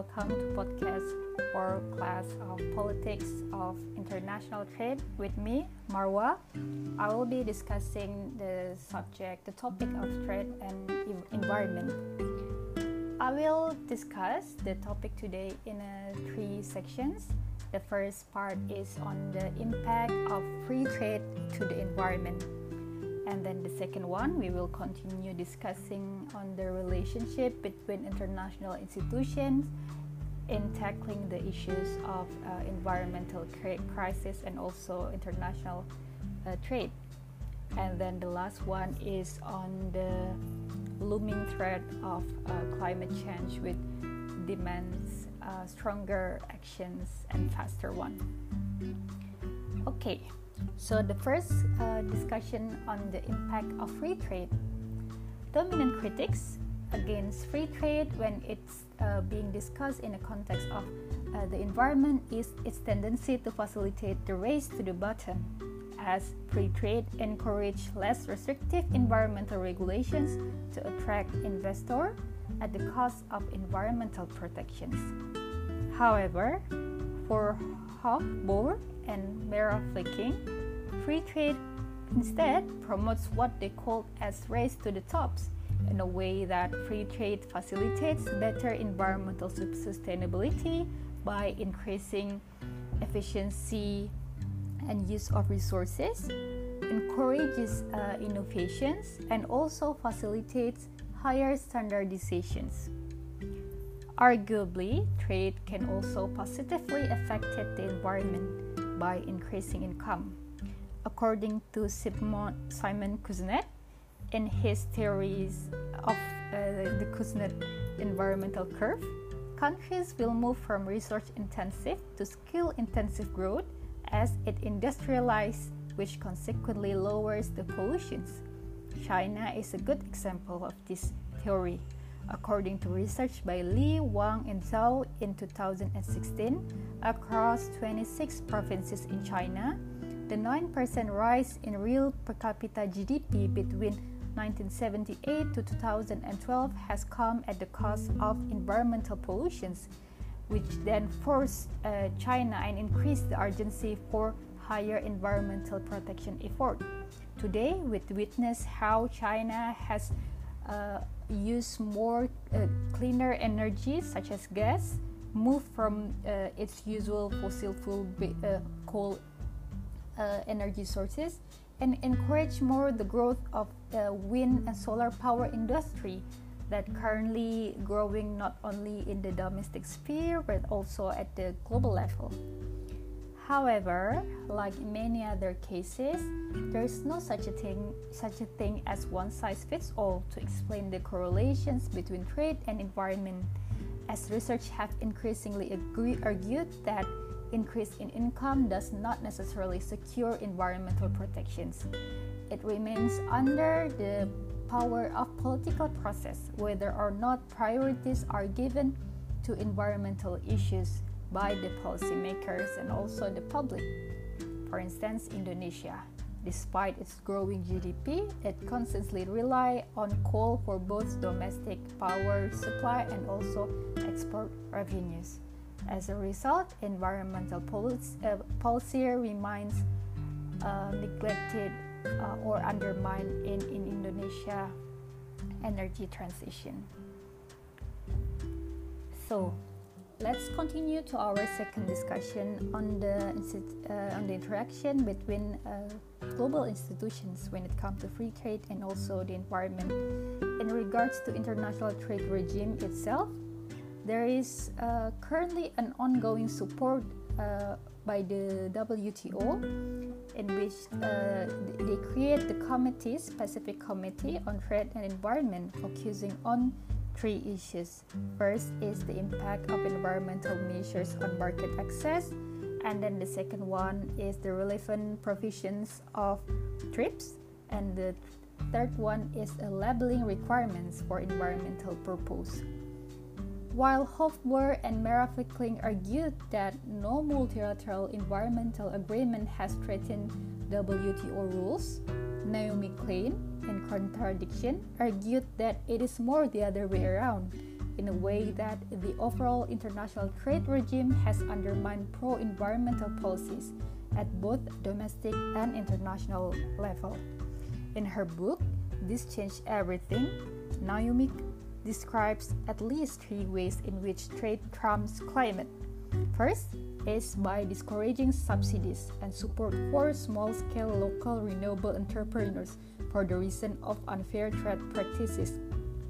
welcome to podcast for class of politics of international trade with me, Marwa. I will be discussing the subject, the topic of trade and environment. I will discuss the topic today in uh, three sections. The first part is on the impact of free trade to the environment. And then the second one, we will continue discussing on the relationship between international institutions in tackling the issues of uh, environmental crisis and also international uh, trade. And then the last one is on the looming threat of uh, climate change, which demands uh, stronger actions and faster one. Okay. So, the first uh, discussion on the impact of free trade. Dominant critics against free trade when it's uh, being discussed in the context of uh, the environment is its tendency to facilitate the race to the bottom, as free trade encourage less restrictive environmental regulations to attract investors at the cost of environmental protections. However, for Hofbauer and Merah-Viking, free trade instead promotes what they call as race to the tops in a way that free trade facilitates better environmental sustainability by increasing efficiency and use of resources, encourages uh, innovations, and also facilitates higher standardizations. Arguably, trade can also positively affect the environment by increasing income. According to Simon, Kuznets, in his theories of uh, the Kuznets environmental curve, countries will move from resource intensive to skill intensive growth as it industrializes, which consequently lowers the pollutions. China is a good example of this theory. According to research by Li, Wang, and Zhao in 2016, across 26 provinces in China, the 9% rise in real per capita GDP between 1978 to 2012 has come at the cost of environmental pollutions, which then forced uh, China and increased the urgency for higher environmental protection effort. Today, we witness how China has uh, used more uh, cleaner energies such as gas, move from uh, its usual fossil fuel uh, coal uh, energy sources, and encourage more the growth of the wind and solar power industry that currently growing not only in the domestic sphere but also at the global level. However, like many other cases, there is no such a thing such a thing as one size fits all to explain the correlations between trade and environment. As research have increasingly agree, argued that increase in income does not necessarily secure environmental protections. It remains under the power of political process whether or not priorities are given to environmental issues by the policymakers and also the public. For instance, Indonesia, despite its growing GDP, it constantly relies on coal for both domestic power supply and also export revenues. As a result, environmental policy, uh, policy remains uh, neglected uh, or undermined in, in Indonesia energy transition. So, let's continue to our second discussion on the uh, on the interaction between uh, global institutions when it comes to free trade and also the environment. In regards to international trade regime itself, there is uh, currently an ongoing support uh, by the WTO in which uh, they create the committee, specific committee on trade and environment, focusing on three issues. First is the impact of environmental measures on market access, and then the second one is the relevant provisions of TRIPS, and the third one is a labeling requirements for environmental purpose. While Hofbauer and Merah-Viking argued that no multilateral environmental agreement has threatened WTO rules, Naomi Klein, in contradiction, argued that it is more the other way around. in a way that the overall international trade regime has undermined pro environmental policies at both domestic and international level. In her book, This Changes Everything, Naomi describes at least three ways in which trade trumps climate. First is by discouraging subsidies and support for small scale local renewable entrepreneurs for the reason of unfair trade practices.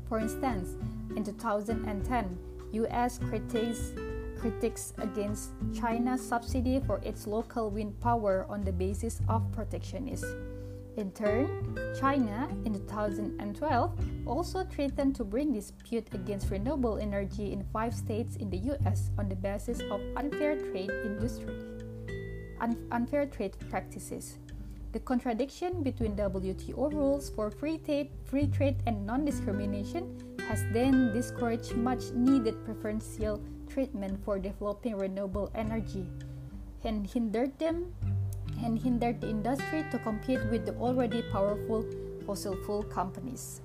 For instance, in 2010, US critics critics against China's subsidy for its local wind power on the basis of protectionism. In turn, China in 2012 also threatened to bring dispute against renewable energy in five states in the US on the basis of unfair trade industry un- unfair trade practices. The contradiction between WTO rules for free trade, free trade and non-discrimination has then discouraged much needed preferential treatment for developing renewable energy and hindered them and hindered the industry to compete with the already powerful fossil fuel companies.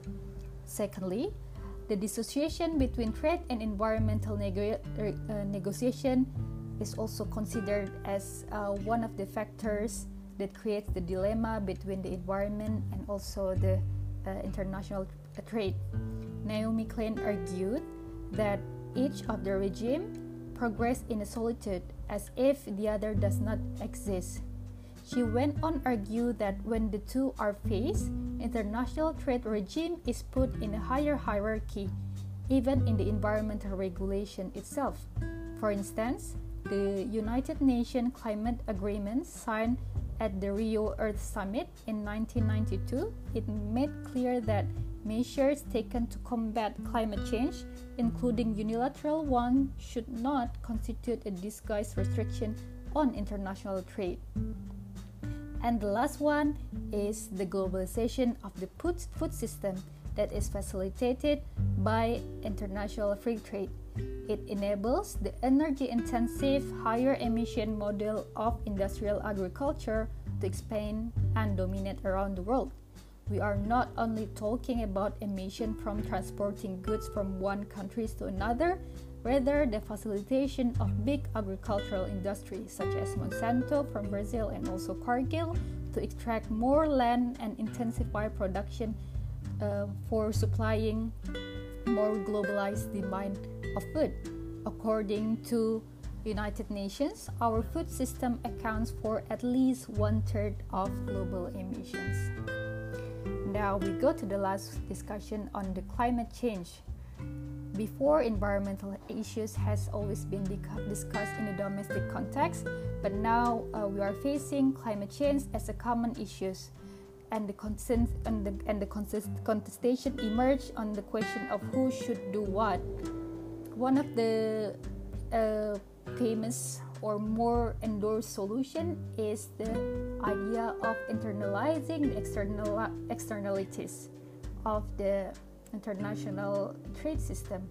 Secondly, the dissociation between trade and environmental nego- uh, negotiation is also considered as uh, one of the factors that creates the dilemma between the environment and also the uh, international trade. Naomi Klein argued that each of the regime progress in a solitude as if the other does not exist. She went on to argue that when the two are faced, international trade regime is put in a higher hierarchy, even in the environmental regulation itself. For instance, the United Nations Climate Agreement signed at the Rio Earth Summit in 1992, it made clear that measures taken to combat climate change, including unilateral ones, should not constitute a disguised restriction on international trade. And the last one is the globalization of the food system that is facilitated by international free trade. It enables the energy intensive, higher emission model of industrial agriculture to expand and dominate around the world. We are not only talking about emission from transporting goods from one country to another, rather the facilitation of big agricultural industries such as Monsanto from Brazil and also Cargill to extract more land and intensify production uh, for supplying more globalized demand of food. According to United Nations, our food system accounts for at least one third of global emissions. Now we go to the last discussion on the climate change before environmental issues has always been discussed in a domestic context, but now uh, we are facing climate change as a common issue, and the consent and the, and the contestation emerged on the question of who should do what. One of the uh, famous or more endorsed solution is the idea of internalizing the external externalities of the international trade system,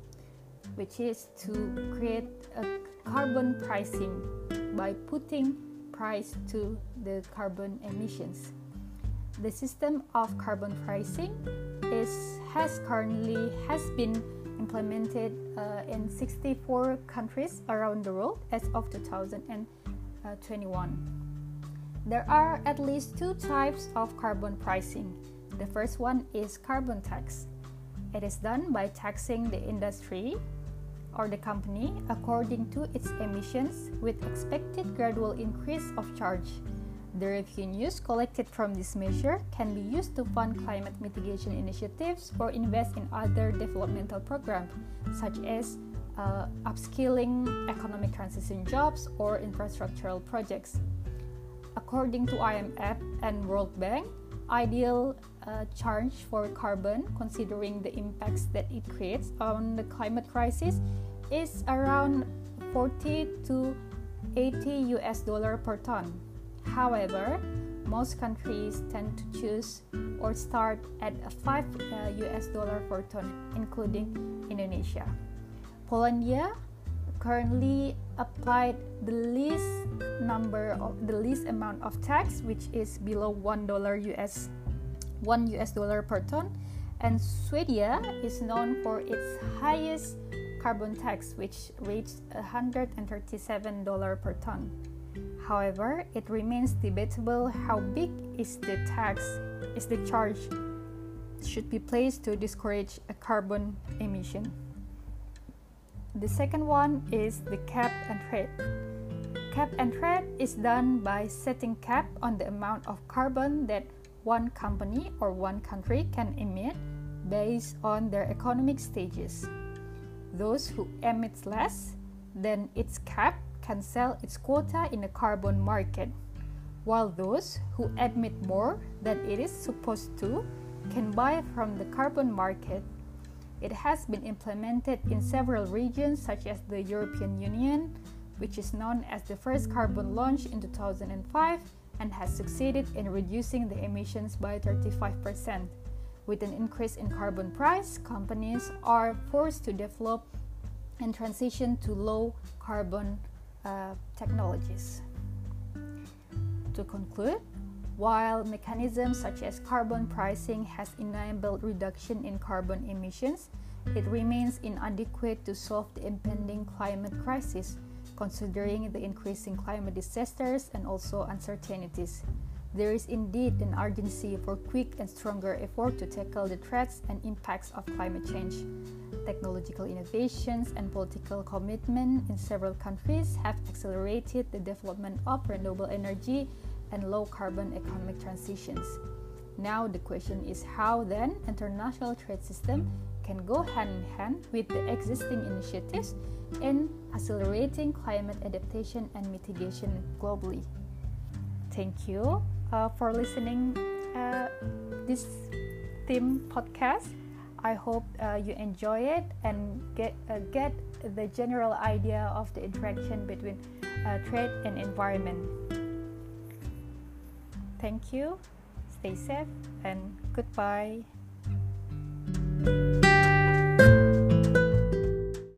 which is to create a carbon pricing by putting price to the carbon emissions. The system of carbon pricing is has currently has been implemented uh, in 64 countries around the world as of 2021. There are at least two types of carbon pricing. The first one is carbon tax. It is done by taxing the industry or the company according to its emissions with expected gradual increase of charge. The revenues collected from this measure can be used to fund climate mitigation initiatives or invest in other developmental programs such as uh, upskilling, economic transition jobs, or infrastructural projects. According to IMF and World Bank, ideal uh, charge for carbon, considering the impacts that it creates on the climate crisis, is around 40 to 80 US dollar per ton. However, most countries tend to choose or start at 5 uh, US dollar per ton, including Indonesia. Poland currently applied the least number of the least amount of tax, which is below one dollar US 1 US dollar per ton, and Sweden is known for its highest carbon tax, which reached $137 per ton. However, it remains debatable how big is the tax is the charge should be placed to discourage a carbon emission. The second one is the cap and trade. Cap and trade is done by setting cap on the amount of carbon that one company or one country can emit based on their economic stages. Those who emit less than its cap can sell its quota in the carbon market, while those who emit more than it is supposed to can buy from the carbon market. It has been implemented in several regions, such as the European Union, which is known as the first carbon launch in 2005 and has succeeded in reducing the emissions by 35%. With an increase in carbon price, companies are forced to develop and transition to low carbon uh, technologies. To conclude, while mechanisms such as carbon pricing has enabled reduction in carbon emissions, it remains inadequate to solve the impending climate crisis, considering the increasing climate disasters and also uncertainties. There is indeed an urgency for quick and stronger effort to tackle the threats and impacts of climate change. Technological innovations and political commitment in several countries have accelerated the development of renewable energy and low carbon economic transitions. Now the question is how then international trade system can go hand in hand with the existing initiatives in accelerating climate adaptation and mitigation globally. Thank you uh, for listening uh, this theme podcast. I hope uh, you enjoy it and get uh, get the general idea of the interaction between uh, trade and environment. Thank you. Stay safe and goodbye.